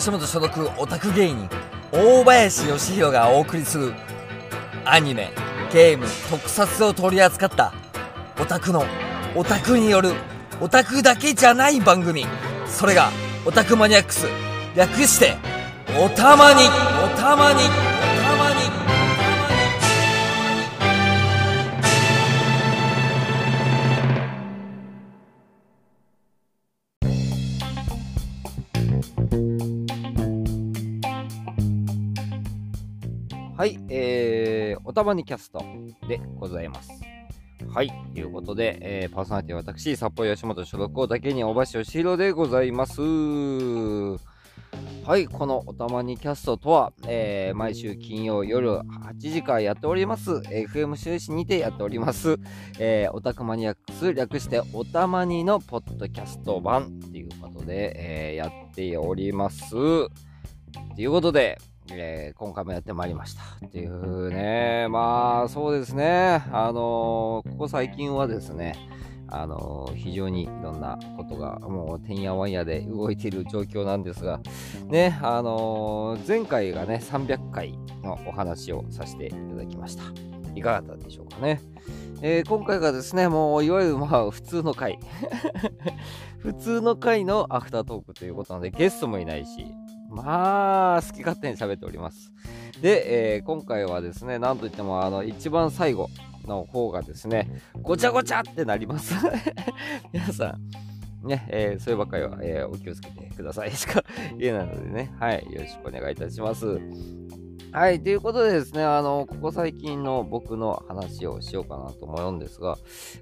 吉本所属オタク芸人大林義弘がお送りするアニメゲーム特撮を取り扱ったオタクのオタクによるオタクだけじゃない番組。それがオタクマニアックス略しておたまにおたまにおたまにキャストでございます。はい、ということで、えー、パーソナリティは私、札幌吉本所属だけに大橋義弘でございます。はい、このおたまにキャストとは、えー、毎週金曜夜8時からやっております、FM 収支にてやっております、えー、オタクマニアックス、略しておたまにのポッドキャスト版ということで、えー、やっております。ということで、えー今回もやってまいりました。っていうね、まあそうですね、あのーここ最近はですね、あのー非常にいろんなことがもうてんやわんやで動いている状況なんですが、ね、あのー前回がね、300回のお話をさせていただきました。いかがだったでしょうかね。えー今回がですね、もういわゆるまあ普通の回。普通の回のアフタートークということなので、ゲストもいないし、まあ、好き勝手に喋っております。で、えー今回はですね、なんといっても、あの、一番最後の方がですね、ごちゃごちゃってなります。皆さん、ね、えーそういうばっかりは、えーお気をつけてくださいしか言えないのでね、はい、よろしくお願いいたします。はい、ということでですね、あの、ここ最近の僕の話をしようかなと思うんですが、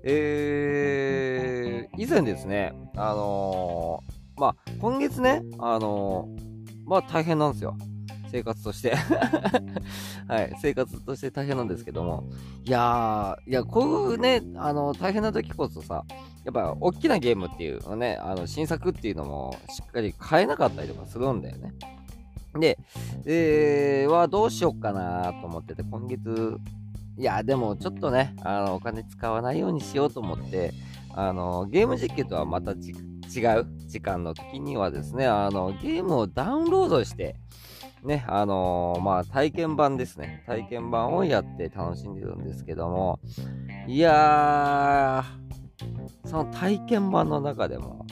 えー、以前ですね、あのーまあ、今月ね、あのーまあ大変なんですよ。生活として。はい。生活として大変なんですけども。いやー、いや、こういうね、あの、大変な時こそさ、やっぱ、大きなゲームっていうのね、あの、新作っていうのも、しっかり買えなかったりとかするんだよね。で、えー、は、どうしよっかなと思ってて、今月、いや、でも、ちょっとね、あの、お金使わないようにしようと思って、あの、ゲーム実況とはまた違う時間の時にはですね、あの、ゲームをダウンロードして、ね、あのーまあ、体験版ですね。体験版をやって楽しんでるんですけども、いやー、その体験版の中でも、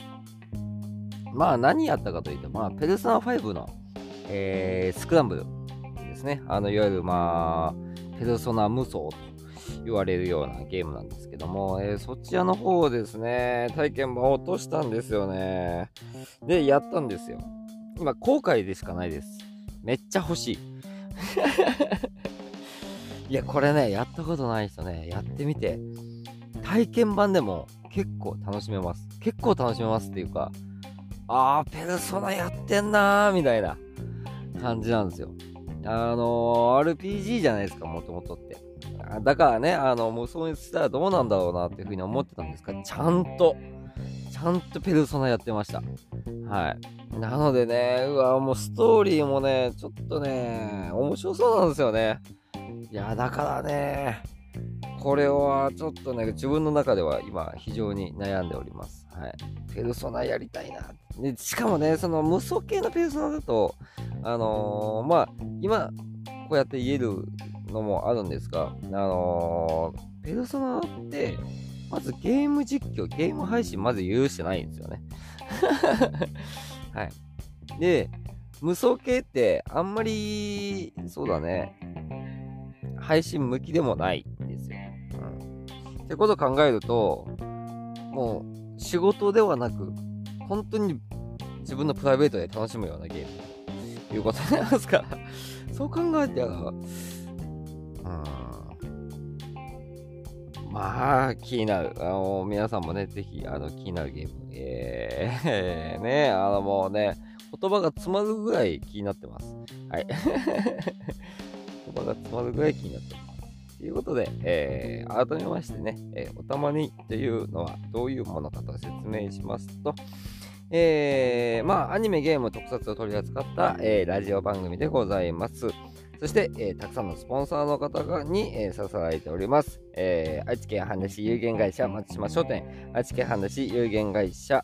まあ、何やったかというと、まあ、ペルソナ5の、えー、スクランブルですね。あの、いわゆる、まあ、ペルソナ無双と言われるようなゲームなんですけども、えーそちらの方ですね、体験版を落としたんですよね。で、やったんですよ。今、後悔でしかないです。めっちゃ欲しい。いや、これね、やったことない人ね、やってみて、体験版でも結構楽しめます。結構楽しめますっていうか、あー、ペルソナやってんなー、みたいな感じなんですよ。あのー、RPG じゃないですか、もともとって。だからね、あの、無双にしたらどうなんだろうなっていうふうに思ってたんですが、ちゃんと、ちゃんとペルソナやってました。はい。なのでね、うわ、もうストーリーもね、ちょっとね、面白そうなんですよね。いや、だからね、これはちょっとね、自分の中では今非常に悩んでおります。はい。ペルソナやりたいな。でしかもね、その無双系のペルソナだと、あのーまあ、今、こうやって言えるのもあるんですが、あのーペルソナって、まずゲーム実況、ゲーム配信まず許してないんですよね。はい。で、無双系ってあんまり、そうだね、配信向きでもないんですよ。うん。ってことを考えると、もう仕事ではなく、本当に自分のプライベートで楽しむようなゲームということになりますから、そう考えたら、まあ、気になる。あの、皆さんもね、ぜひ、あの、気になるゲーム。えー、ね、あの、もうね、言葉が詰まるぐらい気になってます。はい。言葉が詰まるぐらい気になってます。ということで、えー、改めましてね、えーおたまにというのはどういうものかと説明しますと、えー、まあ、アニメ、ゲーム、特撮を取り扱った、えーラジオ番組でございます。そして、えーたくさんのスポンサーの方に、えー支えております。えー愛知県半田市有限会社松島商店、愛知県半田市有限会社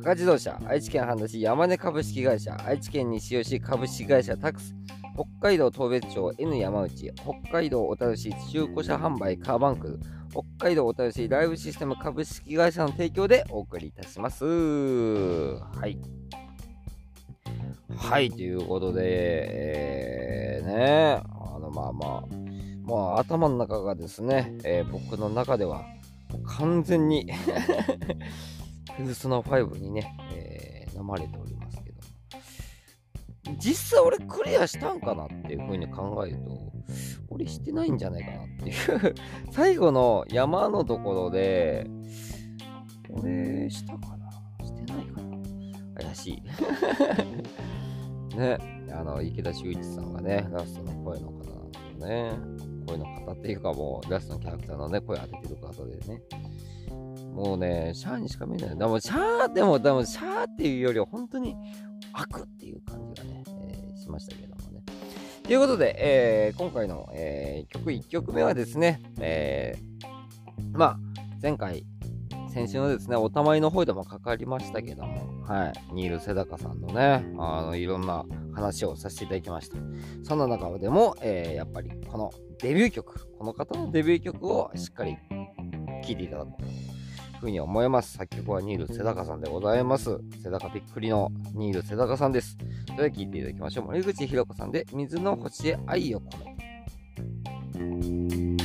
トカ自動車。愛知県半田市山根株式会社。愛知県西尾市株式会社タクス。北海道当別町。N 山内。北海道小樽市中古車販売カーバンク。北海道小樽市ライブシステム株式会社の提供でお送りいたします。はい。はいということで、えー、ねあのまあまあまあ頭の中がですね、えー、僕の中では完全に ペルソナ5にね、えー、飲まれておりますけど実際俺クリアしたんかなっていう風に考えると俺してないんじゃないかなっていう。最後の山のところで俺したかな？してないかな？怪しい ねあの池田修一さんがねラストの声の方なんですよね声の方っていうかもうラストのキャラクターのね声当ててる方でねもうね、シャーにしか見えない。でも、シャー、でも、でも、シャーっていうよりは、本当に悪っていう感じがね、えー、しましたけどもね。ということで、えー、今回の、えー、曲1曲目はですね、えー、まあ、前回、先週のですね、おたまいの方でもかかりましたけども、はい、ニール・セダカさんのね、あの、いろんな話をさせていただきました。そんな中でも、えー、やっぱり、このデビュー曲、この方のデビュー曲をしっかり聴いていただこうとふうに思います。作曲はニール・セダカさんでございます。セダカびっくりのニール・セダカさんです。それでは聴いていただきましょう。森口博子さんで水の星へ愛を込めて。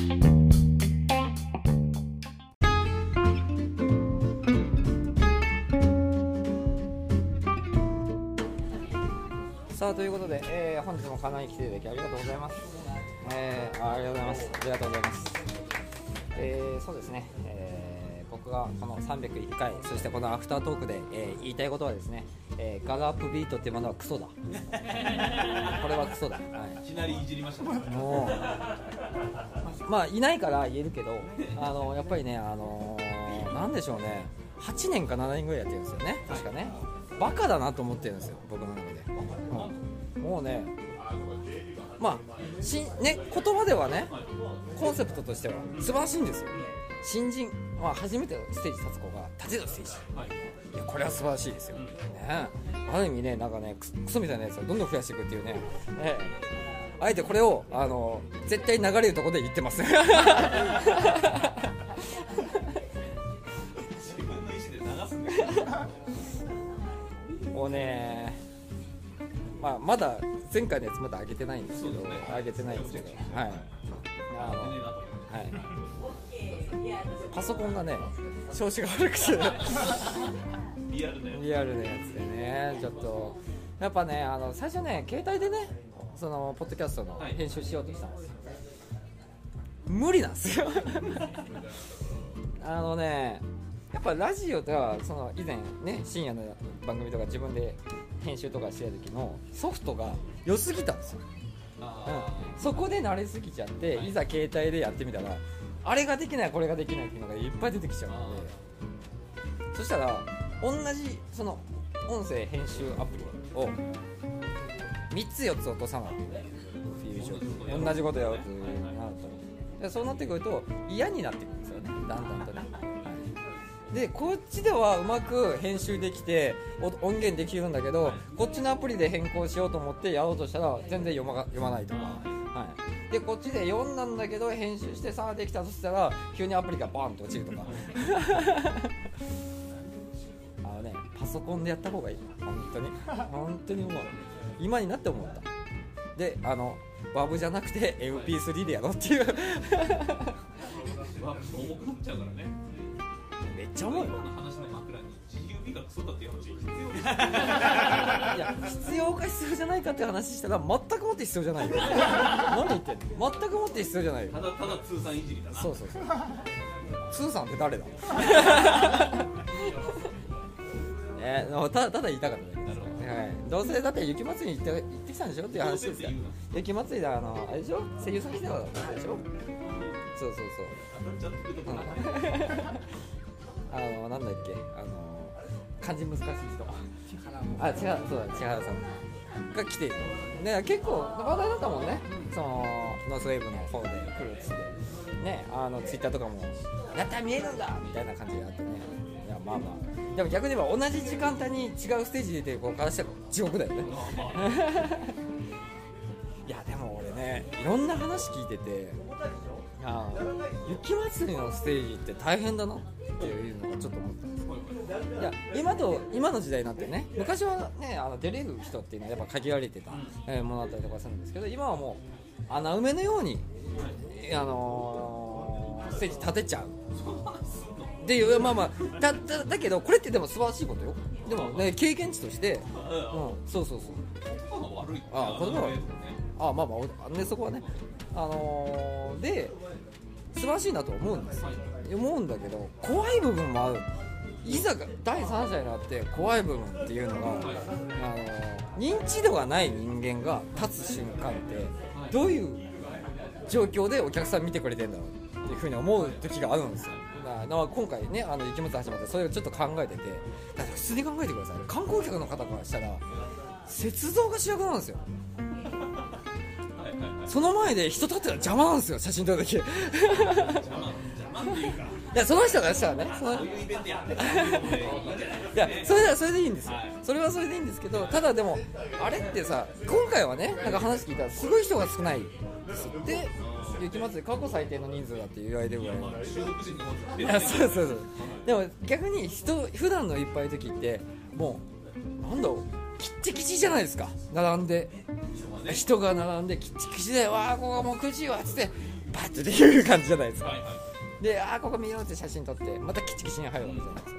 さあということで、えー、本日もかなり来ていただきありがとうございます。えー、ありがとうございます。ありがとうございます。えー、そうですね、えー僕がこの301回そしてこのアフタートークで、えー、言いたいことはですね、えー、ガガアップビートっていうものはクソだ。これはクソだ、はい、いきなりいじりましたね。もうまあいないから言えるけどあのやっぱりねあのー、なんでしょうね。8年か7年ぐらいやってるんですよね。確かね。バカだなと思ってるんですよ僕の中で、うん、もうねまあしね言葉ではねコンセプトとしては素晴らしいんですよ。新人まあ、初めてのステージ立つ子が立てるステージ、い、やこれは素晴らしいですよ、ね、ある意味ねなんかねクソみたいなやつをどんどん増やしていくっていうね、ね。あえてこれをあの絶対流れるところで言ってます。まだ前回のやつまだ上げてないんですけど、上げてないんですけど、はい。あのはいパソコンがね調子が悪くてリアルね。リアルなやつでね。ちょっとやっぱねあの最初ね携帯でねそのポッドキャストの編集しようとしたんですよ、無理なんですよ。あのねやっぱラジオではその以前ね深夜の番組とか自分で編集とかしてた時のソフトが良すぎたんですよ、うん、そこで慣れすぎちゃってい。ざ携帯でやってみたらあれができないこれができないっていうのがいっぱい出てきちゃうので。そしたら同じその音声編集アプリを3つ4つ落とさないっていう状況同じことやろうとなると。でそうなってくると嫌になってくるんですよね。だんだんとね、でこっちではうまく編集できて音源できるんだけどこっちのアプリで変更しようと思ってやろうとしたら全然読ま読まないとか。はい、でこっちで読んだんだけど編集してさあできたとしたら急にアプリがバーンと落ちるとか。あのねパソコンでやった方がいい。本当に。本当に思う。今になって思った。であの WAV じゃなくて MP3 でやろうっていう。めっちゃ重い いや必要か必要じゃないかって話したら全くもって必要じゃないよ。何言ってんの？全くもって必要じゃないよ。ただただ通算いじりだな。そうそうそう。通算って誰だ？え ー、ただただ言いたかっただけです。はい、どうせだって雪まつりに行って行ってきたんでしょ？っていう話ですから。雪まつりであのあれでしょ？声優さん来てたでしょ？そうそうそう、うん、あのなんだっけ？あの漢字難しい人。あ違うそうだ千原さんが来ている。で結構話題だったもんね。そのノースウェーブの方で来るっつって。ねあのツイッターとかも「やった見えるんだ!」みたいな感じであってね。いやまあまあ。でも逆に言えば同じ時間帯に違うステージ出てる子からしたら地獄だよね。いやでも俺ねいろんな話聞いててああ雪祭りのステージって大変だな。っていうのがちょっと思ったんです。いや今と今の時代になってね昔はねあの出れる人っていうのはやっぱ限られてたえーものだったりとかするんですけど今はもう穴埋めのように、あのーステージ立てちゃう。でいうまあまあだだだけどこれってでも素晴らしいことよ。でもね経験値として、うん、そうそうそう。ああ言葉はああまあまあねそこはね。あのーで素晴らしいなと思うんです。よ思うんだけど怖い部分もあるいざ第三者になって怖い部分っていうのが、あの認知度がない人間が立つ瞬間ってどういう状況でお客さん見てくれてんだろうっていうふうに思う時があるんですよ。だから今回ねあの雪本始まってそれをちょっと考えててだって普通に考えてください。観光客の方からしたら雪像が主役なんですよ。その前で人立ってたら邪魔なんですよ写真撮るだけ。いやその人からしたらね。そのいやそれはそれでいいんですよ。それはそれでいいんですけどただでもあれってさ今回はねなんか話聞いたらすごい人が少ないですで雪祭り過去最低の人数だって言われてるぐらい。いやそうそうそう。でも逆に人普段のいっぱい時ってもうなんだろう。きっちきちじゃないですか。並んで。人が並んできっちきちでわあここはもう9時はっつってバッとできる感じじゃないですか。でああここ見ようって写真撮ってまたきっちきちに入るわけじゃないですか。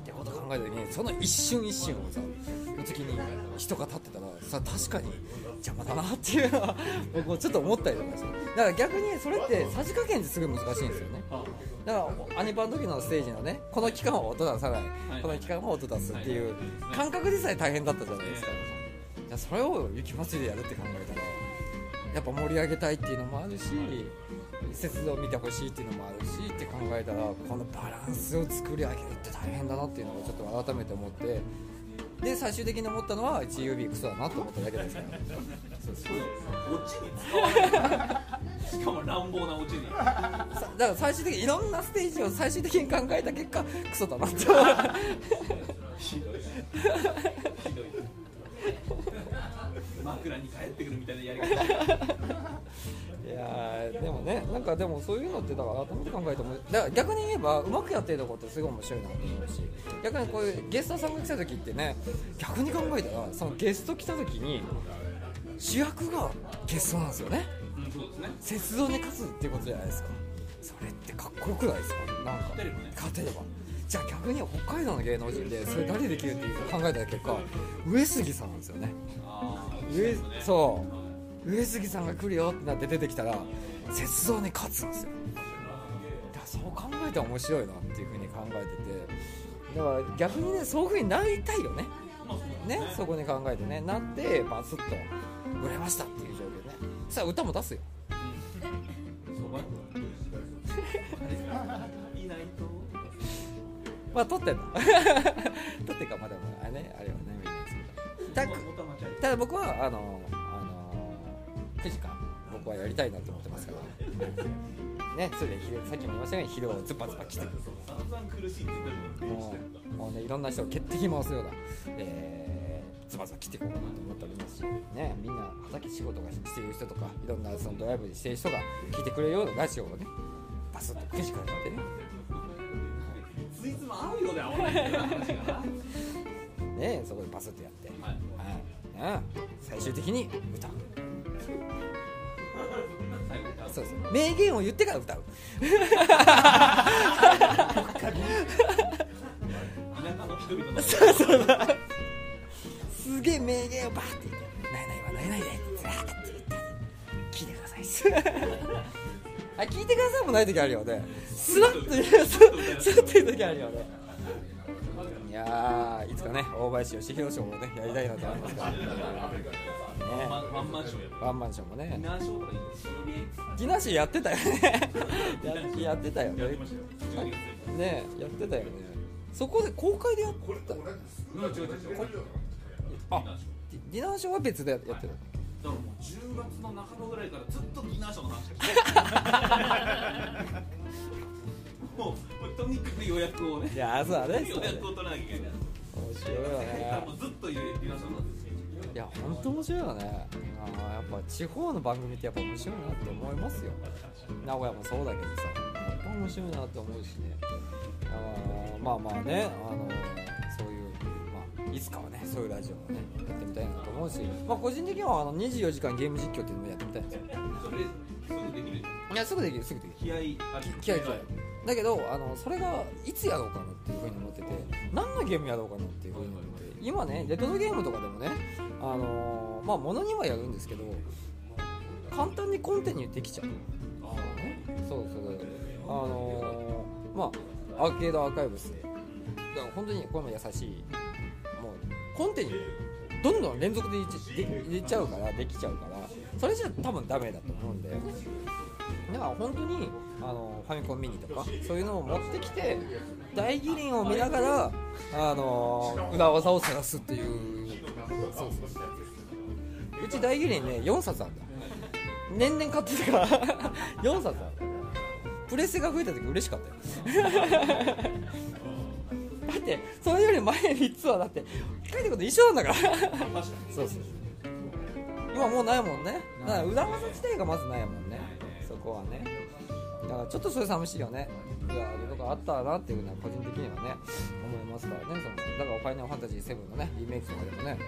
ってこと考えた時にその一瞬一瞬をさの時に人が立ってたらさ確かに邪魔だなっていうのは 僕もちょっと思ったりとかして。だから逆にそれってさじ加減ってすごい難しいんですよね。だからアニパの時のステージのねこの期間は音出さない。この期間は音出すっていう感覚でさえ大変だったじゃないですか。それを雪祭りでやるって考えたらやっぱ盛り上げたいっていうのもあるし雪像を見てほしいっていうのもあるしって考えたらこのバランスを作り上げるって大変だなっていうのをちょっと改めて思ってで最終的に思ったのは GUB クソだなと思っただけですからそうそうオチにしかも乱暴なオチに。さだから最終的にいろんなステージを最終的に考えた結果クソだなってひどい。ひどい。枕に帰ってくるみたいなやり方。いやーでもねなんかでもそういうのってだから改めて考えてもだから逆に言えばうまくやってるとこってすごい面白いなと思うし逆にこういうゲストさんが来た時ってね逆に考えたらそのゲスト来た時に主役がゲストなんですよね。うんそうですね。雪像に勝つっていうことじゃないですか。それってかっこよくないですか？なんか勝てればじゃあ逆に北海道の芸能人でそれ誰できるっていう考えた結果上杉さんなんですよね。上そう上杉さんが来るよってなって出てきたら雪像に勝つんですよ。だからそう考えたら面白いなっていうふうに考えててだから逆にねそういうふうになりたいよね。ねそこに考えてね。なってバスッと売れましたっていう状況でね。さあ歌も出すよ。まあ撮ってんの。撮ってかまだまだあれねあれはね見ないですけどただ僕はあの9時間僕はやりたいなと思ってますから。ねそれで昼さっきも言いましたように昼をズバズバってもうもうねいろんな人を決定回すような、えー、ズバズバ来ていこうかなと思っておりますし。ねみんな畑仕事がしている人とかいろんなそのドライブしている人が聞いてくれるようなラジオをねバスッと9時からやってね。ついつも合うようで合わないね そこでバスッとやって、はい。はい。ね最終的に歌そうそう。名言を言ってから歌う。そうそう。すげえ名言をバーって言って「ないないはないないで」ってずらーって言って。聞いてくださいっすあ聞いてください。もない時あるよね。スラッと言う。スラッと言う時あるよね。いやーいつかね大林義弘賞もねやりたいなと思いますからねワンマンションやるワンマンションもディねナーショーとかいいディナーシーやってたよね。ややってたよ。ねやってましたよ。12月ねやってたよね。そこで公開でやってたあディナーショーは別でやってただからもう10月の半ばぐらいからずっとディナーショーの話がして。もうとにかく予約をね。いやそうだね。予約を取らなきゃいけない。面白いよね。ずっと言う言わせなんですよいや本当面白いよね。あーやっぱ地方の番組ってやっぱ面白いなって思いますよ。名古屋もそうだけどさ。やっぱ面白いなって思うしね。あーまあまあねあのそういう、まあ、いつかはねそういうラジオもねやってみたいなと思うし、まあ、個人的にはあの24時間ゲーム実況っていうのもやってみたいんですよ。それすぐできる？いやすぐできるすぐできる。気合いある？気合い気合い。だけどあのそれがいつやろうかなっていうふうに思ってて何のゲームやろうかなっていうふうに今ねレトロゲームとかでもねあのーまあものにはやるんですけど簡単にコンテにできちゃう。そうそうあのーまあアーケードアーカイブスだから本当にこれも優しい。もうコンテにどんどん連続で入れちゃうからできちゃうから。それじゃ多分ダメだと思うんだよねだから本当にあのファミコンミニとかそういうのを持ってきて大義林を見ながらあの裏技を探すっていう。そうそう。そううち大義林ね4冊あるんだ。年々買ってたから。4冊あるプレステが増えた時嬉しかったよ。だってそれより前3つはだって書いてること一緒なんだから。そうそう。今もうないもんね。裏技自体がまずないもんね。そこはねだからちょっとそれ寂しいよね。裏技とかあったなっていうのは個人的にはね思いますからね。そのだから「ファイナルファンタジー7」のねリメイクとかでもね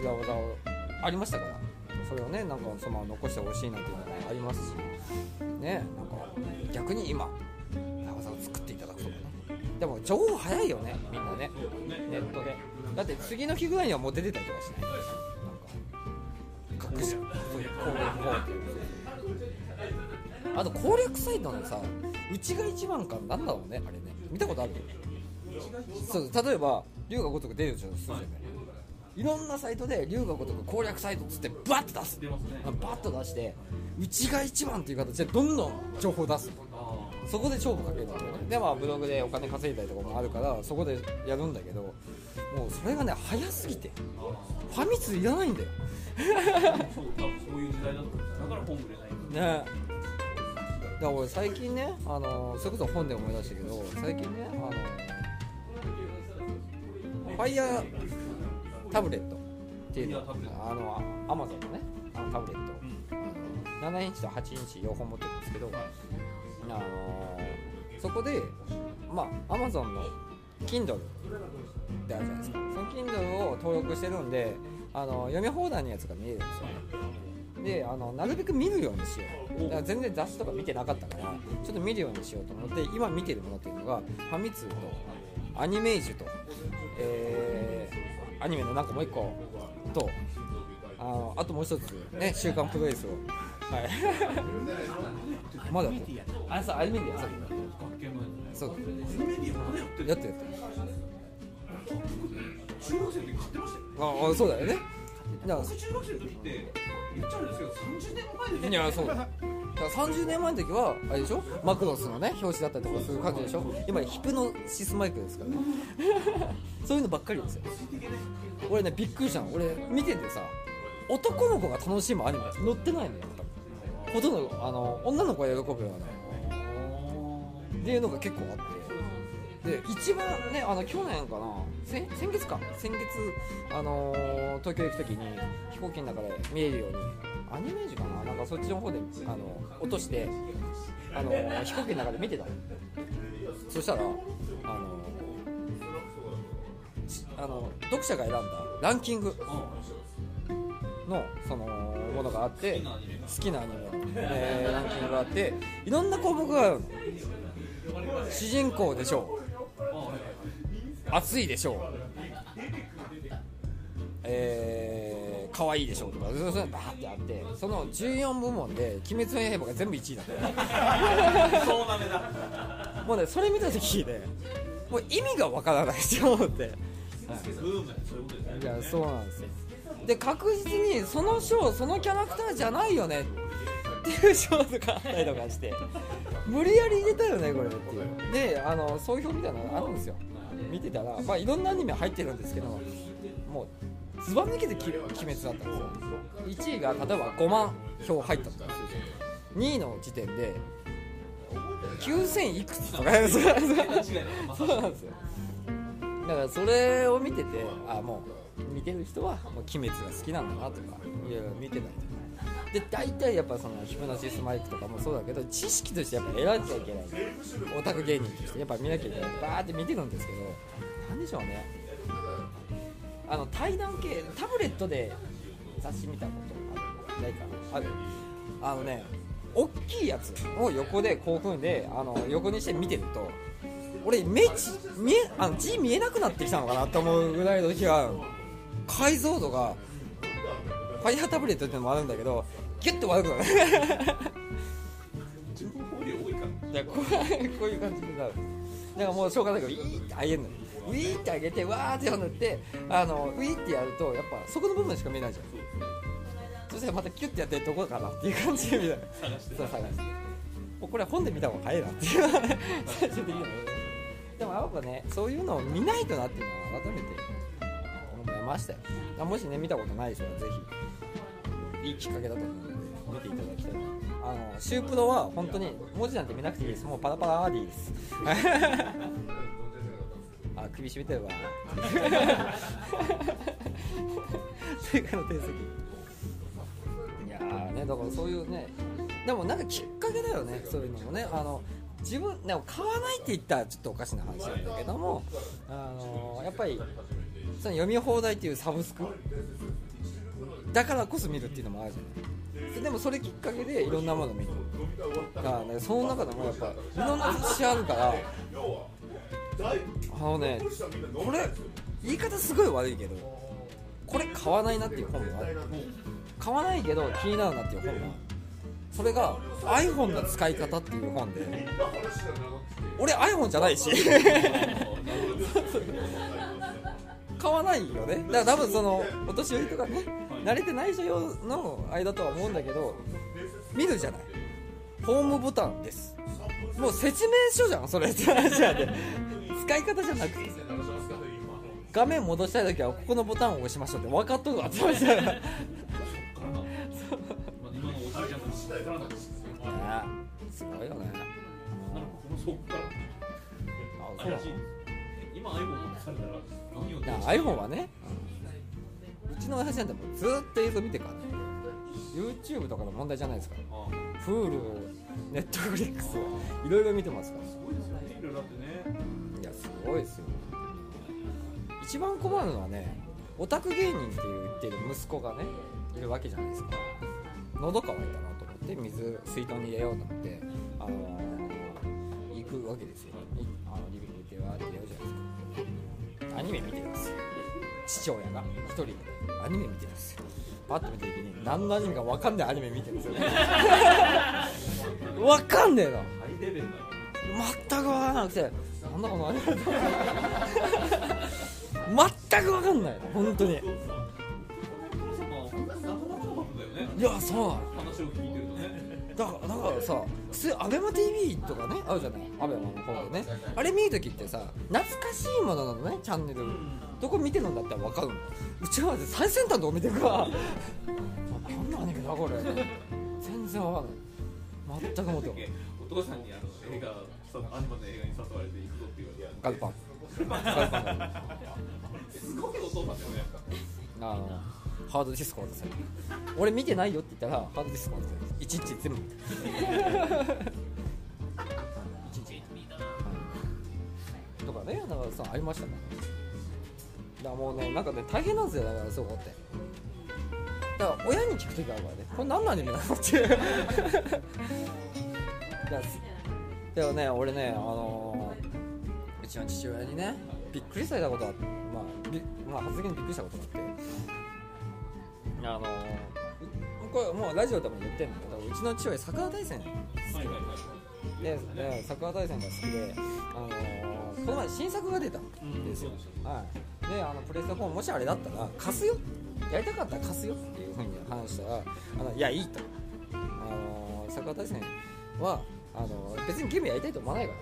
いろんな裏技をありましたからそれをねなんかそのまま残してほしいなっていうのがありますしねなんか逆に今裏技を作っていただくとかね。でも情報早いよねみんなね。ネットで。だって次の日ぐらいにはもう出てたりとかしない。なんか隠しそういう攻略法っていう。あと攻略サイトのさうちが一番かなんだろうねあれね。見たことある？そう例えば龍が如く出るとするじゃない。いろんなサイトで龍が如く攻略サイトっつってバッと出す。出ますねバッと出してうちが一番っていう形でどんどん情報出す。あそこで勝負かけるんだよね。でまあブログでお金稼いだりとかもあるからそこでやるんだけどもうそれがね早すぎて。ファミ通いらないんだよ。あ そう多分そういう時代だっただ。から本売れないねだ。から俺最近ねあのそれこそ本で思い出したけど最近ねあのファイヤータブレットっていうのあのアマゾンのねあのタブレット、あの7インチと8インチ両方持ってるんですけど、あのそこでまあアマゾンの Kindle ってあるじゃないですか。その Kindle を登録してるんであの読み放題のやつが見えるんですよね。であのなるべく見るようにしようだから全然雑誌とか見てなかったからちょっと見るようにしようと思って今見てるものっていうのがファミ通とアニメージュと、えーアニメのなんかもう一個とあのあともう一つね「週刊プロレスを」はい。まだあれさアニメディアまだやってるやってるやってる。中学生の時買ってましたよああそうだよね。だか僕中学生の時って言っちゃうんですけど30年前ですらいやそうだだから30年前の時はあれでしょ？マクロスのね表紙だったりとかする感じでしょ？今ヒプノシスマイクですからね。そういうのばっかりですよ。俺ねびっくりしたの。俺見ててさ男の子が楽しむアニメ。載ってないのよ。ほとんどあの女の子が喜ぶような。っていうのが結構あって。で一番ねあの去年かな。先先月か。先月、あのー東京行く時に飛行機の中で見えるようにアニメージュかな？なんかそっちの方であの落として、あの飛行機の中で見てたの。そしたらあのあの読者が選んだランキングのそのものがあって好きなアニメえーランキングがあっていろんな項目があるの。主人公でしょう。熱いでしょう。えー、可愛いでしょうとか。そういうのバーってあってその14部門で「鬼滅の刃」が全部1位だった。そうなめだ。もうねそれ見た時でもう意味がわからないって思って。いやそうなんですよ。で確実にその賞そのキャラクターじゃないよねっていう賞とかあったりとかして無理やり入れたよねこれっていう。であの総評みたいなのがあるんですよ。見てたら、まあ、いろんなアニメ入ってるんですけどもうずば抜けてき鬼滅だったんですよ。1位が例えば5万票入ったとか2位の時点で9000いくつとか。そうなんですよ。だからそれを見ててあもう見てる人はもう鬼滅が好きなんだなとかいろいろ見てないとで大体やっぱそのヒプノシスマイクとかもそうだけど知識としてやっぱ得なきゃいけない。オタク芸人としてやっぱ見なきゃいけない。バーって見てるんですけどなんでしょうね。あの対談系タブレットで雑誌見たことあるないかな。ある。あのね大きいやつを横でこう組んであの横にして見てると俺目ち見えあの字見えなくなってきたのかなと思うぐらいの時が解像度がファイヤータブレットっていうのもあるんだけどギュッと悪くなる。情報量多いからいやこう こういう感じになるだからもうしょうがないからウィーって上げるのよウィーって上げてわーって塗ってあのウィーってやるとやっぱそこの部分しか見えないじゃん。そしたらまたキュッてやってどこかなっていう感じで見た探して。探して。もうこれは本で見た方が早いなっていう最終的にはでもやっぱねそういうのを見ないとなっていうのは改めて思いましたよ。あもしね見たことない人はぜひいいきっかけだと思うので見ていただきたい。あのシュープロは本当に文字なんて見なくていいです。もうパラパラでいいですあ首絞めてるわ。追加の定石いやーねだからそういうねでもなんかきっかけだよねそういうのもね。あの自分でも買わないって言ったらちょっとおかしな話なんだけどもあのやっぱりその読み放題っていうサブスク。だからこそ見るっていうのもあるじゃない。ででもそれきっかけでいろんなもの見る。だからねその中でもやっぱいろんな節あるからあのねこれ言い方すごい悪いけどこれ買わないなっていう本もある。買わないけど気になるなっていう本がそれが iPhone の使い方っていう本で俺 iPhone じゃないし。買わないよね。だから多分そのお年寄りとかね慣れてない人用の間とは思うんだけど見るじゃない。ホームボタンです。もう説明書じゃんそれって話なんで。使い方じゃなくて画面戻したい時はここのボタンを押しましょうって分かっとるわって話だからねまあ今のおじいちゃんと知ったすすごいよね今 iPhone はね、うちの親父なんてもうずーっと映像見てるからね YouTube とかの問題じゃないですからあ Hulu、Netflix いろいろ見てますから。すごいですよねいろいろあってねごいですよ。一番困るのはねオタク芸人って言ってる息子がねいるわけじゃないですか。喉乾いたなと思って水水筒に入れようと思って、あのー行くわけですよ。いあのリビング行ってわーってやるじゃないですか。アニメ見てるんですよ。父親が一人で。アニメ見てるんですよ。パッと見た時に何のアニメか分かんないアニメ見てるんですよね。分かんねえのハイレベルな全く分からなくてなんだこのアニメ全く分かんない。の本当に。いやそう。話を聞いてるとね。だからだからさ普通アベマ t v とかねあるじゃない？アベマの方でね。あれ見るときってさ懐かしいものなのねチャンネル。どこ見てるんだったら分かるの。うちは最先端のを見てるから。あ何のアニメだこれ。全然分かんない。全く思ってお父さんにあの映画そのアニメの映画に誘われて行くぞって言われてガルパンガルパンだすごいお父さんだよねあハードディスコ渡される俺見てないよって言ったらハードディスコ渡される一日全部見た一日とかねだからさありましたねだからもうねなんかね大変なんですよだからそう思ってだから親に聞くときあるからねこれ何のアニメなのっていうだからでもね俺ねあのーうちの父親にねびっくりされたことがあってまあびまあ発言にびっくりしたことがあってあのこれもうラジオでも言ってんだけどうちの父親桜大戦好きはいはいはい。でで桜大戦が好きで、あのーこの前新作が出たんですよ、はい、であのプレステ4もしあれだったら貸すよ。やりたかったら貸すよっていうふうに話したらあのいやいいと、あのー桜大戦はあのー別にゲームやりたいと思わないから。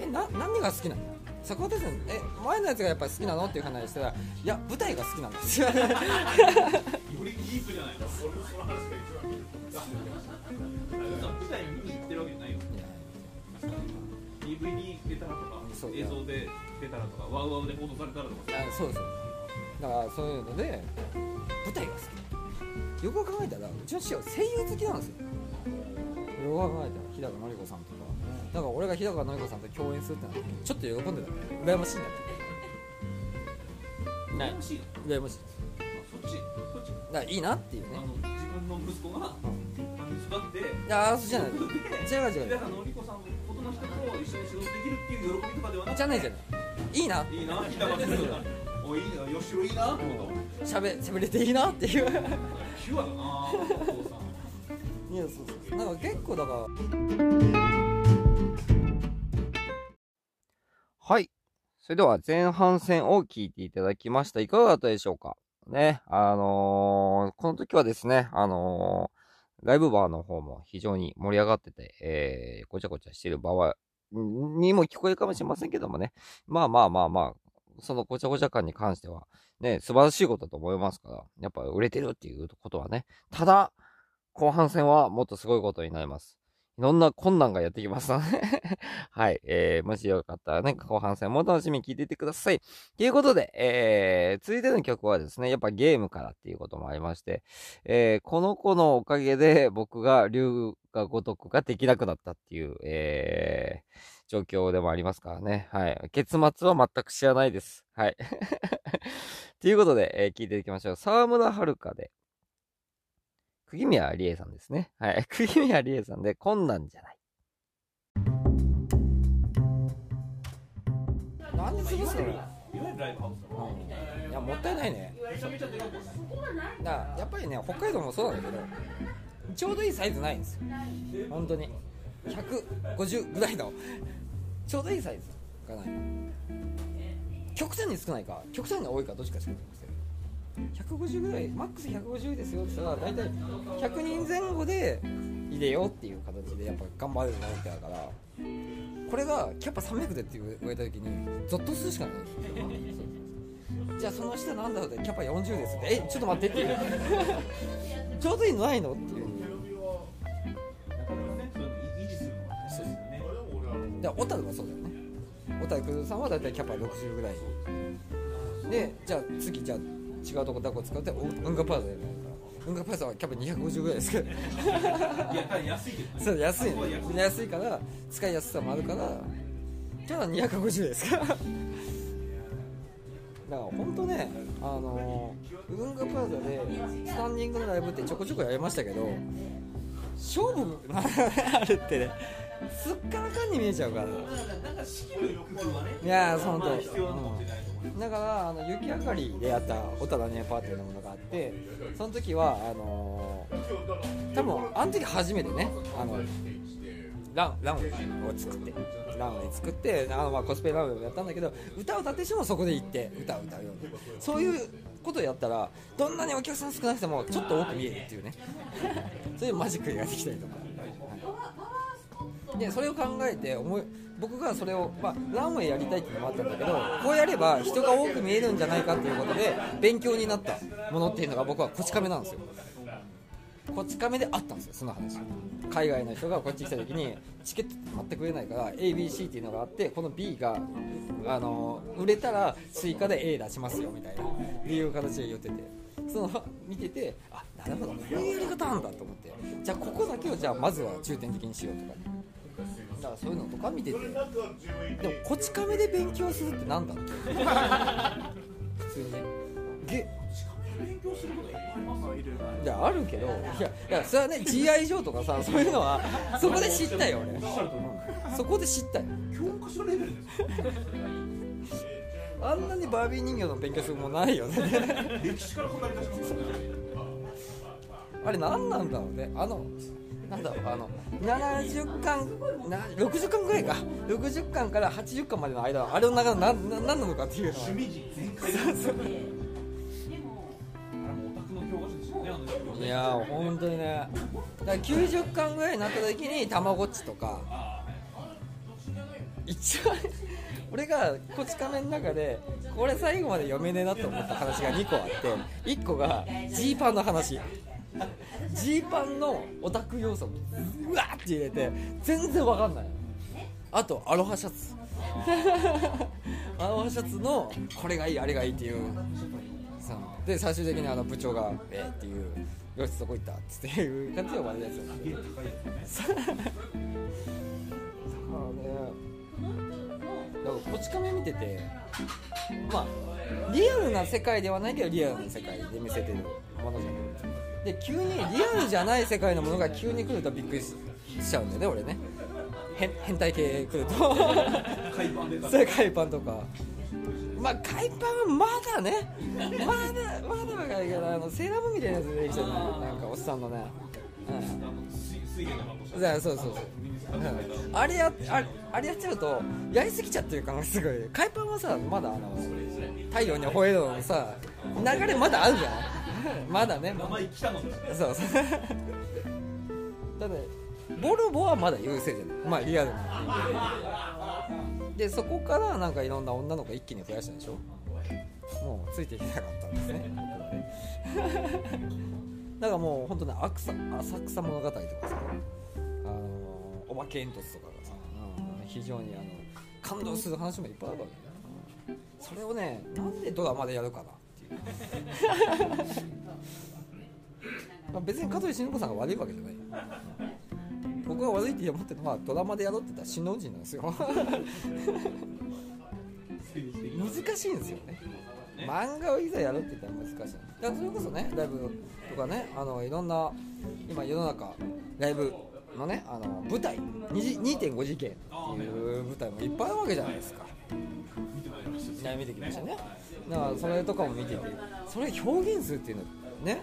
えな何が好きなの桜大戦え前のやつがやっぱり好きなの？っていう話したらいや舞台が好きなんですよよりディープじゃないの俺もその話が一番舞台見に行ってるわけじゃないよ。DVD 出たらとか映像で出たらとかワウワウで報道されたらとかあそうそう。だからそういうので舞台が好き。よく考えたらうちの父は声優好きなんですよよく考えたら日高のり子さんとかだから俺が日高のり子さんと共演するってなった時にちょっと喜んでたね。羨ましいんだねない。羨ましい。羨ましい。そっち。そっち。だからいいなっていうね。あの自分の息子が育っていやあそうじゃない。違う違う違う。だからのりこさん大人の人と一緒に仕事できるっていう喜びとかではなくじゃないじゃない。いいな。いいな日高君が おいいな吉郎いいなってこと。しゃべしゃべれていいなっていう。ピュアだななんか結構だからはい。それでは前半戦を聞いていただきました。いかがだったでしょうかね。あのーこの時はですね、あのーライブバーの方も非常に盛り上がってて、えー、ごちゃごちゃしてる場合にも聞こえるかもしれませんけどもね。まあまあまあまあ、そのごちゃごちゃ感に関しては、ね、素晴らしいことだと思いますから、やっぱ売れてるっていうことはね。ただ、後半戦はもっとすごいことになります。いろんな困難がやってきますので はい。えー、もしよかったらね、後半戦も楽しみに聞いていてください。ということで、えー、続いての曲はですね、やっぱゲームからっていうこともありまして、えー、この子のおかげで僕が龍が如くができなくなったっていう、えー、状況でもありますからね。はい。結末は全く知らないです。はい。ということで、えー聞いていきましょう。沢村遥で、釘宮理恵さんですね。はい。釘宮理恵さんで、困難じゃない。なんで潰すの？よいやもったいないね。だからやっぱりね北海道もそうなんだけどちょうどいいサイズないんですよ。本当に。150ぐらいのちょうどいいサイズがない。極端に少ないか極端に多いかどっちかしかないんですよ150ぐらいマックス150ですよって言ったら大体100人前後で入れようっていう形でやっぱ頑張るのってだからこれがキャパ300でって言われた時にゾッとするしかない。じゃあその下なんだろうってキャパ40ですって。えちょっと待ってっていうちょうどいいのないのっていうなか小樽はそうだよね。小樽さん。は大体キャパ60ぐらいでじゃあ次じゃあ違うとこだこ使ってお運河パーザやるから運河パーザはキャパ250ぐらいですけどいや安いけどねそう安いそこは安い安いから使いやすさもあるからただ250ですからだから本当ねあの運河プラザでスタンディングのライブってちょこちょこやりましたけど勝負あるってねすっからかんに見えちゃうから。なんか仕切る工夫はねいやーそう本だからあの雪明かりでやった小樽ねパーティーのものがあってその時はあのー多分あの時初めてねあのランランを作ってランウェイ作ってあのまあコスプレランウェイをやったんだけど歌を歌ってしてもそこで行って歌を歌うように。そういうことをやったらどんなにお客さん少なくてもちょっと多く見えるっていうね。そういうマジックができたりとか。でそれを考えて思い僕がそれを、まあ、ランウェイやりたいっていうのもあったんだけどこうやれば人が多く見えるんじゃないかっていうことで勉強になったものっていうのが僕はこち亀なんですよ。こち亀であったんですよその話。海外の人がこっち来た時にチケットって全くれないから ABC っていうのがあってこの B があの売れたら追加で A 出しますよみたいなっていう形で言ってて。その見ててあなるほどこういうやり方なんだと思って。じゃあここだけをじゃあまずは重点的にしようとか。だからそういうのとか見てて。でもこち亀で勉強するってなんだって 普通にね。げ勉強することいっぱいありますよ。いろいやあるけどいやいやそれはね GI 上とかさそういうのはそこで知ったよ俺。そこで知ったよ。教科書レベルですよ。あんなにバービー人形の勉強するもんないよね。歴史から語り出しますからねあれ何なんだろうね。あのなんだろうあの70巻な60巻ぐらいか。60巻から80巻までの間あれの中の何何なのかっていうのは。趣味人全開いやー本当にね。だから90巻ぐらいになった時にたまごっちとか。一番俺が「こち亀」の中でこれ最後まで読めねえなと思った話が2個あって1個がジーパンの話ジーパンのオタク要素うわーって入れて全然わかんない。あとアロハシャツ。アロハシャツのこれがいいあれがいいっていう。そう。で最終的にあの部長が「えーっていう「よしどこ行った?」っていう感じで終わるやつなんでだからねだからこち亀見ててまあリアルな世界ではないけどリアルな世界で見せてるものじゃないで急にリアルじゃない世界のものが急に来るとびっくりししちゃうんだよね俺ね。変変態系来ると。それ海パンとか。まあ海パンはまだね。まだまだわかるけどあのセーラームーンみたいなやつ出てきてるねなんかおっさんのね、うんそうそうそう、うんあれやあれあれやっちゃうとやりすぎちゃってる感がすごい。海パンはさまだあの太陽に吠えるのさ流れまだあるじゃん まだね。名前来たのにそう。そうだってボルボはまだ優勢じゃない。まあリアルなでそこからなんかいろんな女の子一気に増やしたでしょ。もうついていけなかったんですね。だからもう本当ね浅浅草物語とかさあのお化け煙突とかがさ、うん非常にあの感動する話もいっぱいあるわけね、うん。それをねなんでドラマでやるかな まあ別に香取慎吾さんが悪いわけじゃない。僕が悪いって思ってるのはドラマでやろうって言ったら新能人なんですよ。難しいんですよね。漫画をいざやるって言ったら難しい。だからそれこそねライブとかねあのいろんな今世の中ライブのねあの舞台2.5次元っていう舞台もいっぱいあるわけじゃないですか。ね見てきました。ねだからそれとかも見ててそれ表現するっていうのね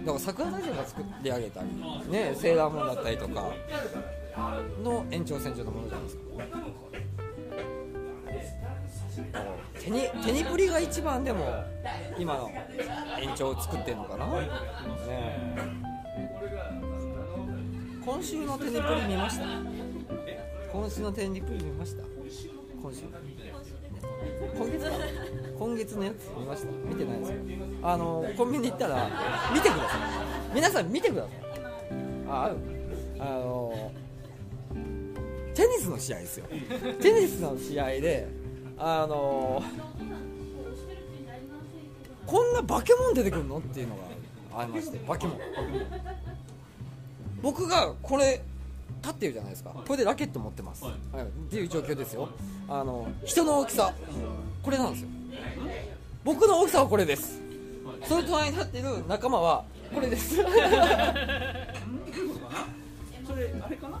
だから桜大臣が作り上げたりねセーラームーンだったりとかの延長線上のものじゃないですか。テニテニプリが一番でも今の延長を作ってるのかな、ね、今週のテニプリ見ました？今週のテニプリ見ました？今週。今月か？今月のやつ見ました？見てないですよ。あのコンビニ行ったら見てください。皆さん見てください。あああのテニスの試合ですよ。テニスの試合であのこんな化け物出てくるの？っていうのがありまして化け物。僕がこれ立ってるじゃないですか。これでラケット持ってます、はい。っていう状況ですよ。あの人の大きさ。これなんですよ。僕の大きさはこれです。その隣に立ってる仲間はこれです。それあれかな？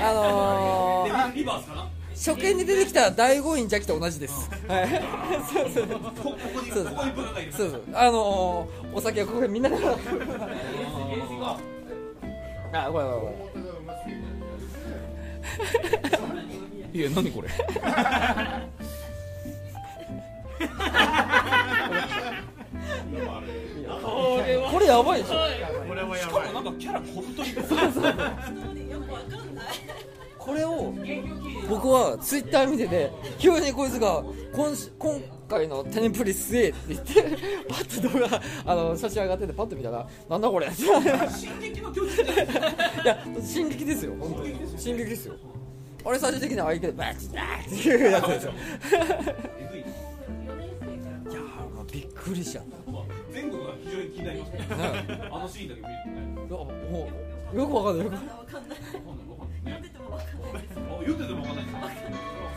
あのーでリバースかな？初見に出てきた大悟院ジャキと同じです。はい。そうそうこここにそうそうそう。あのー、お酒はここでみんなで。あ、これこれこいや何これれ。これやばいでしょ。しかもなんかキャラ小太りこれを僕はツイッター見てて急にこいつが今し今回のテニプリすげえって言ってパッと動画あの写真上がっててパッと見たらなんだこれ。い進撃の巨人 いや進撃ですよ本当に。進撃ですよ。あれ最終的には相手でバッバッっていうやつですよ。い。いやーもうびっくりしちゃった。まあ前後が非常に気になりますね。ねあのシーンだけ見るとねよくわかんない。よくわかんない言っててもわかんないです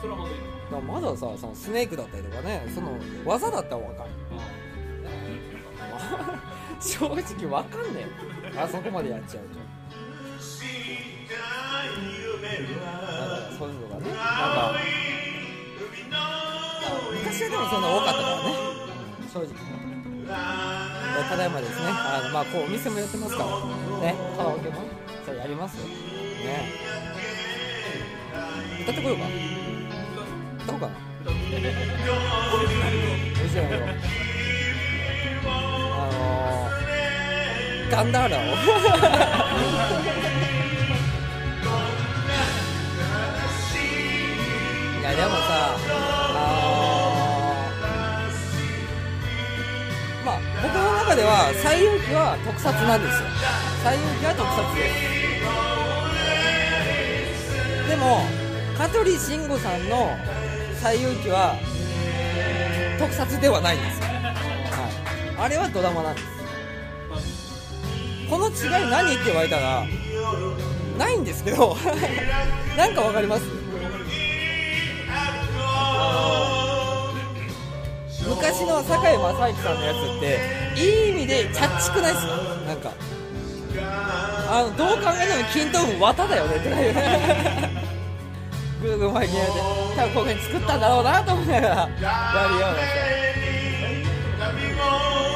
それはまずいだからまださそのスネークだったりとかねその技だったらわかる正直わかんねえあそこまでやっちゃうとだからそういうのがねなんか昔はでもそんな多かったからね、正直ただいまですねあのまあこうお店もやってますからねカラオケもやりますよね歌ってこようか。歌おうか。な面白いよあのー、ガンダーラを。いやでもさあのー、まあ僕の中では西遊記は特撮なんですよ。西遊記は特撮です。でも香取慎吾さんの「西遊記」は特撮ではないんですよ、はい、あれはドラマなんです。この違い何って言われたらないんですけど なんかわかります？昔の堺正行さんのやつっていい意味でチャッチくないっすか？なんか。あのどう考えても均等分綿だよね。ってなるぐるぐる巻きにやって多分こういうふうに作ったんだろうなと思いながらやるようなさ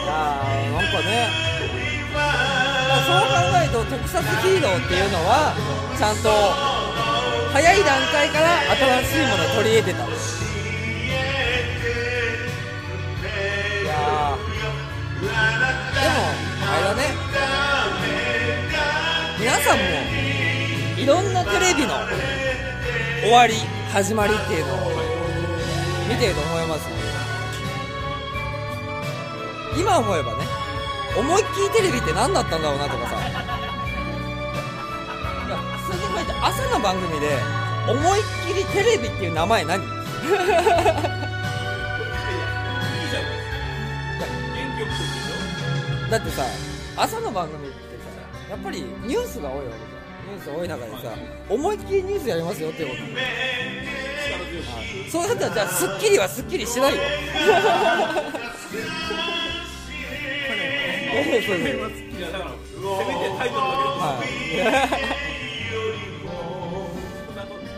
あーなんかねそう考えると特撮ヒーローっていうのはちゃんと早い段階から新しいものを取り入れてた。いやーでもあれだね。さんもいろんなテレビの終わり始まりっていうのを見てると思います今思えばね思いっきりテレビって何だったんだろうなとかさ。数年前って朝の番組で思いっきりテレビっていう名前何？いいじゃないですか。元気よくするでしだってさ朝の番組やっぱりニュースが多いわけじゃん。ニュース多い中でさ思いっきりニュースやりますよっていうこと。そうだったらじゃあ『スッキリ』は『スッキリ』しないよ。せめてタイトルだけ。でもはい。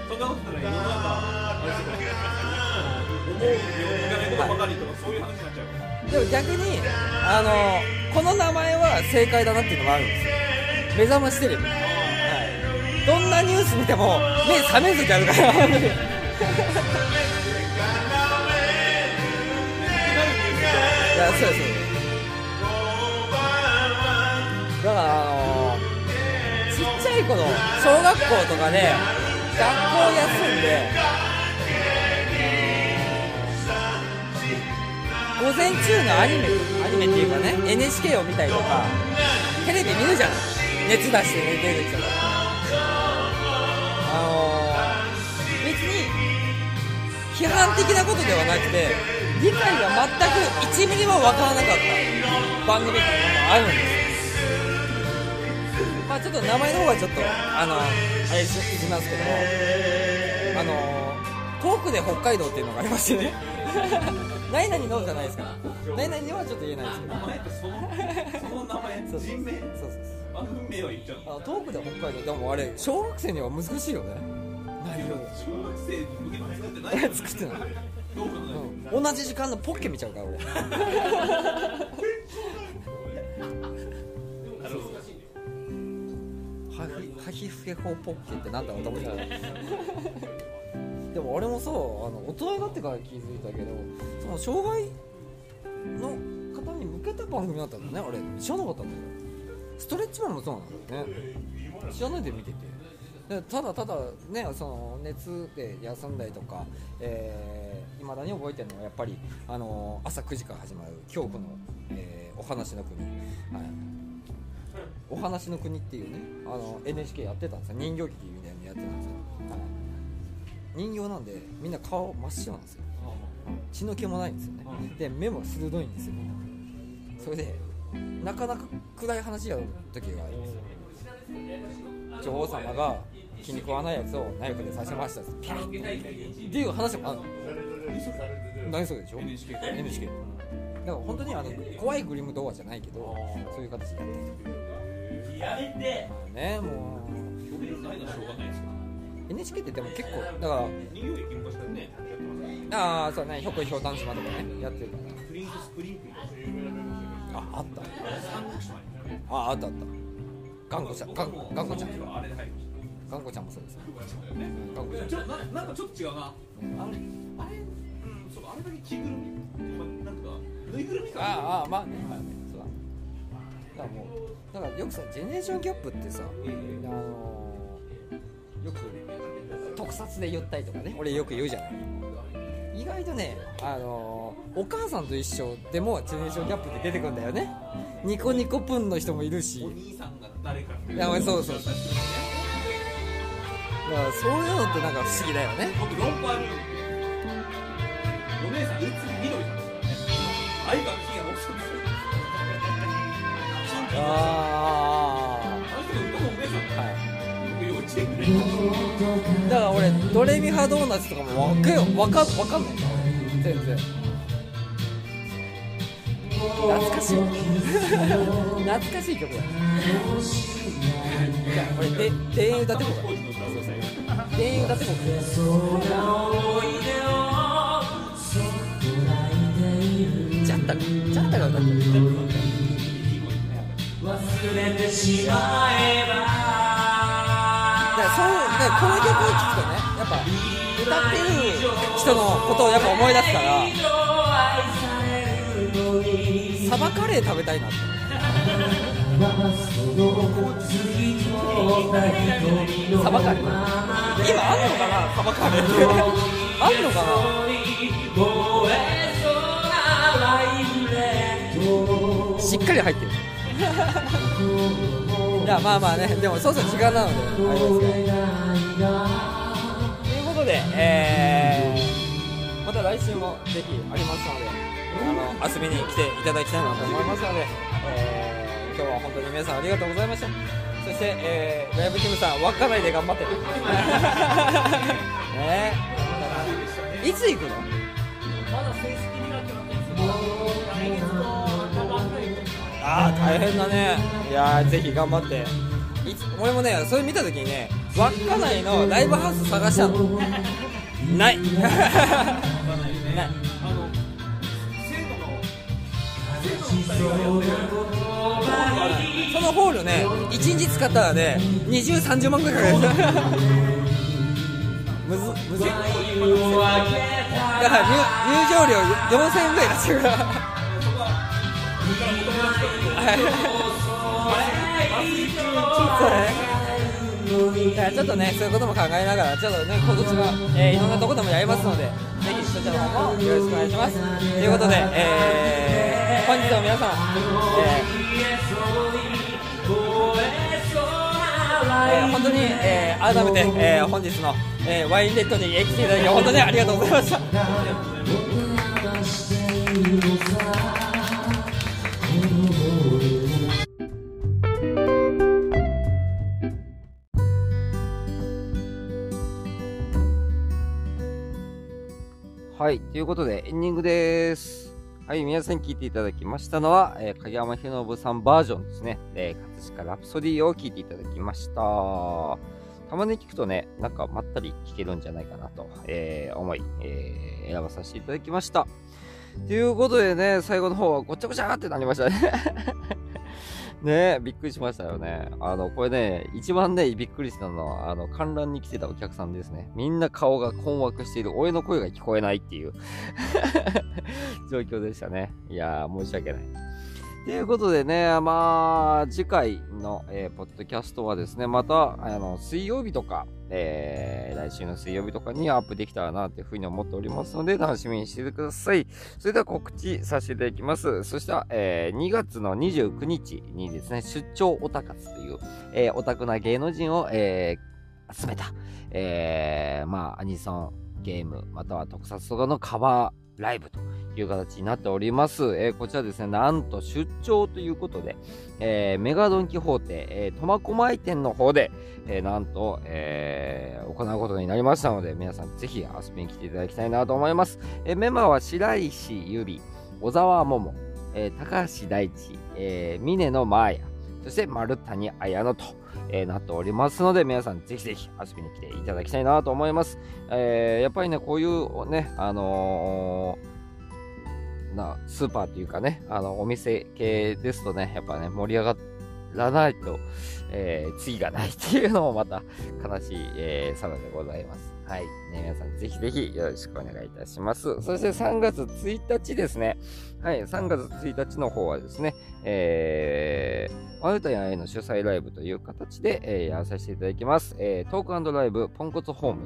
そんなこと言ったら世の中あれですよ思うよい。かないことばかりとかそういう話になっちゃうからでも逆にあのこの名前は正解だなっていうのがあるんですよ目覚ましテレビ、はい、どんなニュース見ても目覚めずにあるからいやそうです。だからあのちっちゃい頃小学校とかで学校休んで午前中のアニメアニメっていうかね NHK を見たりとかテレビ見るじゃない。熱出して寝てる人があの別に批判的なことではなくて理解が全く1ミリもわからなかった番組ってあるんですよ。まあちょっと名前の方はちょっとあのあれししますけどもあの遠くで北海道っていうのがありましてね。何々のじゃないですから。何々にはちょっと言えないですけど。名前ってそのその名前 そう人名？そうそう番組名は言っちゃうあ遠くで北海道。でもあれ小学生には難しいよね。内容。小学生に向けて作ってない。作ってない、どうん、同じ時間のポッケ見ちゃうから俺。ハヒフケホポッケってなんだろうと思ったでも俺もそうあの大人になってから気づいたけどその障害の方に向けた番組だったんだねあれ。知らなかったんだよストレッチマンもそうなんだよね。知らないで見てて。でただただねその熱で休んだりとかえー、未だに覚えてるのはやっぱりあの朝9時から始まる恐怖の、えーお話の国、はい、お話の国っていうねあの NHK やってたんですよ。人形劇みたいなのやってたんですよ、はい、人形なんでみんな顔真っ白なんですよ。血の気もないんですよね。で目も鋭いんですよ。それでなかなか暗い話やる時があるんですよ。女王様が気に食わないやつをナイフで刺しましたピャッっていう話もあるの何それでしょ？NHK NHK だから本当にあの怖いグリム童話じゃないけどそういう形でやってる。やめて。まあねも表現ないのはしょう。がないですよう NHK ってでも結構だからああそうね。ひょっこりひょうたん島とかねやってるかプリンセスプリンクらああった。ああったあった。頑固ちゃん頑頑固ちゃん。頑固ちゃんもそうですちゃんななんかちょっと違うな。あれあれうんそうあれだけ着ぐるみ。まなんかぬいぐるみか。ああああまあね。まあねそうだ。だからもうだからよくさジェネレーションギャップってさええあのーよく特撮で言ったりとかね。俺よく言うじゃない。意外とね、あのーお母さんと一緒でもジェネレーションギャップって出てくるんだよね。ニコニコプンの人もいるし。お兄さんが誰かっていやそうそうねからそういうのってなんか不思議だよね。僕ロンパールームお姉さんうつみどりさんですからね相川金が奥さんであああはい。僕幼稚園ぐらいだから俺ドレミファドーナツとかもわけよ。わかわかんない。全然懐かしい懐かしい曲だじゃあこれで田園歌ってこうか当時の歌ってこうかジャッタがジャッタが歌ってるだからそうだからこの曲を聴くとねやっぱ歌ってる人のことをやっぱ思い出すからバカレー食べたいな。ってサバカレー。今あんのかなサバカレー。ってあんのかな。しっかり入ってる。いやまあまあねでもそうそう時間なので。あれですけということで、えー、また来週もぜひありますので。あの遊びに来ていただきたいなと思いますので、えー、今日は本当に皆さんありがとうございました。そして、えー、ライブキムさん稚内で頑張って。ね。いつ行くの？まだ正式になってああ大変だね。いやぜひ頑張って。俺もねそれ見た時にね稚内のライブハウス探したの。ない。ない。そのホールね1日使ったらね2030万ぐらいかかる。むずむずだから入場料4000円ぐらい出しら。ちょっとねそういうことも考えながらちょっとね今年は、えーいろんなとこでもやりますのでぜひそちらの方もよろしくお願いします。ということで、えー本日も皆さん、えー本当に、えー改めて、えー本日の、えーワインレッドに来ていただき本当にありがとうございましたはい、ということでエンディングです。はい、皆さん聞いていただきましたのは、えー影山博信さんバージョンですね。えー、葛飾ラプソディを聞いていただきました。たまに聞くとね、なんかまったり聞けるんじゃないかなと、えー思い、えー選ばさせていただきました。ということでね、最後の方はごちゃごちゃってなりましたね。ねえびっくりしましたよね。あの、これね、一番ね、びっくりしたのは、あの、観覧に来てたお客さんですね。みんな顔が困惑している。俺の声が聞こえないっていう 状況でしたね。いやー、申し訳ない。ということでね、まあ、次回の、えーポッドキャストはですね、また、あの、水曜日とか、えー来週の水曜日とかにアップできたらなというふうに思っておりますので、楽しみにしててください。それでは告知させていただきます。そしたら、えー2月の29日にですね、出張オタ活という、えーオタクな芸能人を、えー集めた、えーまあ、アニソン、ゲーム、または特撮とかのカバーライブという形になっております。えーこちらですね、なんと出張ということで、えーメガドンキホーテ、えー苫小牧店の方で、えーなんと、えー行うことになりましたので、皆さんぜひ遊びに来ていただきたいなと思います。えーメンバーは白石由美、小沢桃、えー高橋大地、えー峰野真彩、そして丸谷彩乃と、えーなっておりますので、皆さんぜひぜひ遊びに来ていただきたいなと思います。えーやっぱりね、こういうね、あのーなスーパーというかね、あのお店系ですとね、やっぱね、盛り上がらないと、えー次がないっていうのもまた悲しい、えー、サガでございます。はい。ね、皆さんぜひぜひよろしくお願いいたします。そして3月1日ですね。はい、3月1日の方はですね、えー、マルタヤへの主催ライブという形で、えーやらさせていただきます。えートークライブポンコツホーム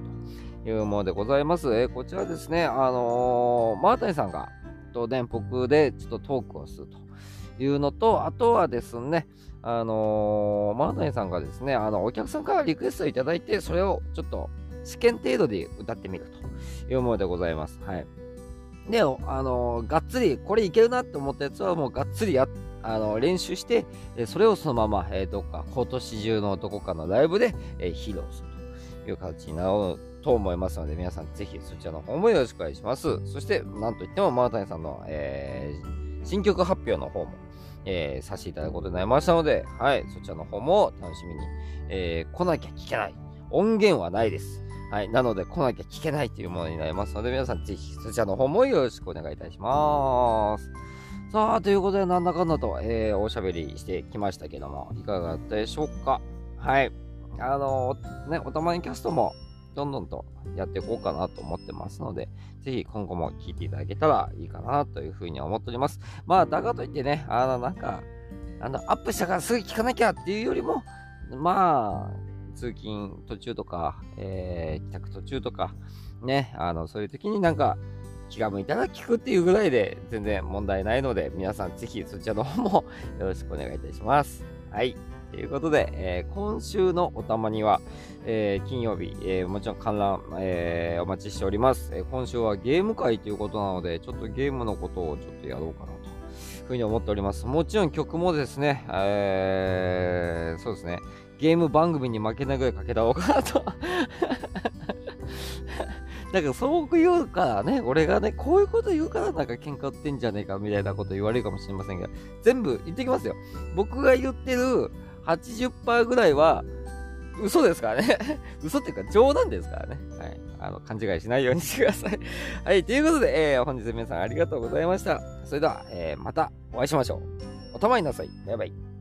というものでございます。えーこちらですね、あのーマータイさんが、とね、僕でちょっとトークをするというのと、あとはですね、あのー、マーダイさんがですね、あの、お客さんからリクエストをいただいて、それをちょっと試験程度で歌ってみるというものでございます。はい。で、あのー、がっつり、これいけるなって思ったやつはもうがっつりや、あのー、練習して、えそれをそのまま、え、どっか、今年中のどこかのライブで、え披露するという形になると思いますので、皆さんぜひそちらの方もよろしくお願いします。そして、なんといっても、マータニさんの、えー、新曲発表の方も、えー、させていただくことになりましたので、はい、そちらの方も楽しみに、えー、来なきゃ聞けない。音源はないです。はい。なので、来なきゃ聞けないというものになりますので、皆さんぜひそちらの方もよろしくお願いいたします。さあ、ということで、なんだかんだと、えー、おしゃべりしてきましたけども、いかがだったでしょうか？はい。あのー、ね、おたまにキャストも、どんどんとやっていこうかなと思ってますので、ぜひ今後も聞いていただけたらいいかなというふうに思っております。まあ、だがといってね、あの、なんか、あの、アップしたからすぐ聞かなきゃっていうよりも、まあ、通勤途中とか、えー、帰宅途中とか、ね、あの、そういう時になんか、気が向いたら聞くっていうぐらいで全然問題ないので、皆さんぜひそちらの方もよろしくお願いいたします。はい。ということで、えー、今週のおたまには、えー、金曜日、えー、もちろん観覧、えお待ちしております、え今週はゲーム会ということなので、ちょっとゲームのことをちょっとやろうかなというふうに思っております。もちろん曲もですね、えそうですね、ゲーム番組に負けないぐらいかけた方がなと だからそう言うからね、俺がね、こういうこと言うからなんか喧嘩売ってんじゃねえかみたいなこと言われるかもしれませんが、全部言ってきますよ。僕が言ってる80%ぐらいは嘘ですからね。嘘っていうか冗談ですからね。はい。あの、勘違いしないようにしてください。はい。ということで、えー、本日皆さんありがとうございました。それでは、えー、またお会いしましょう。おたまになさい。バイバイ。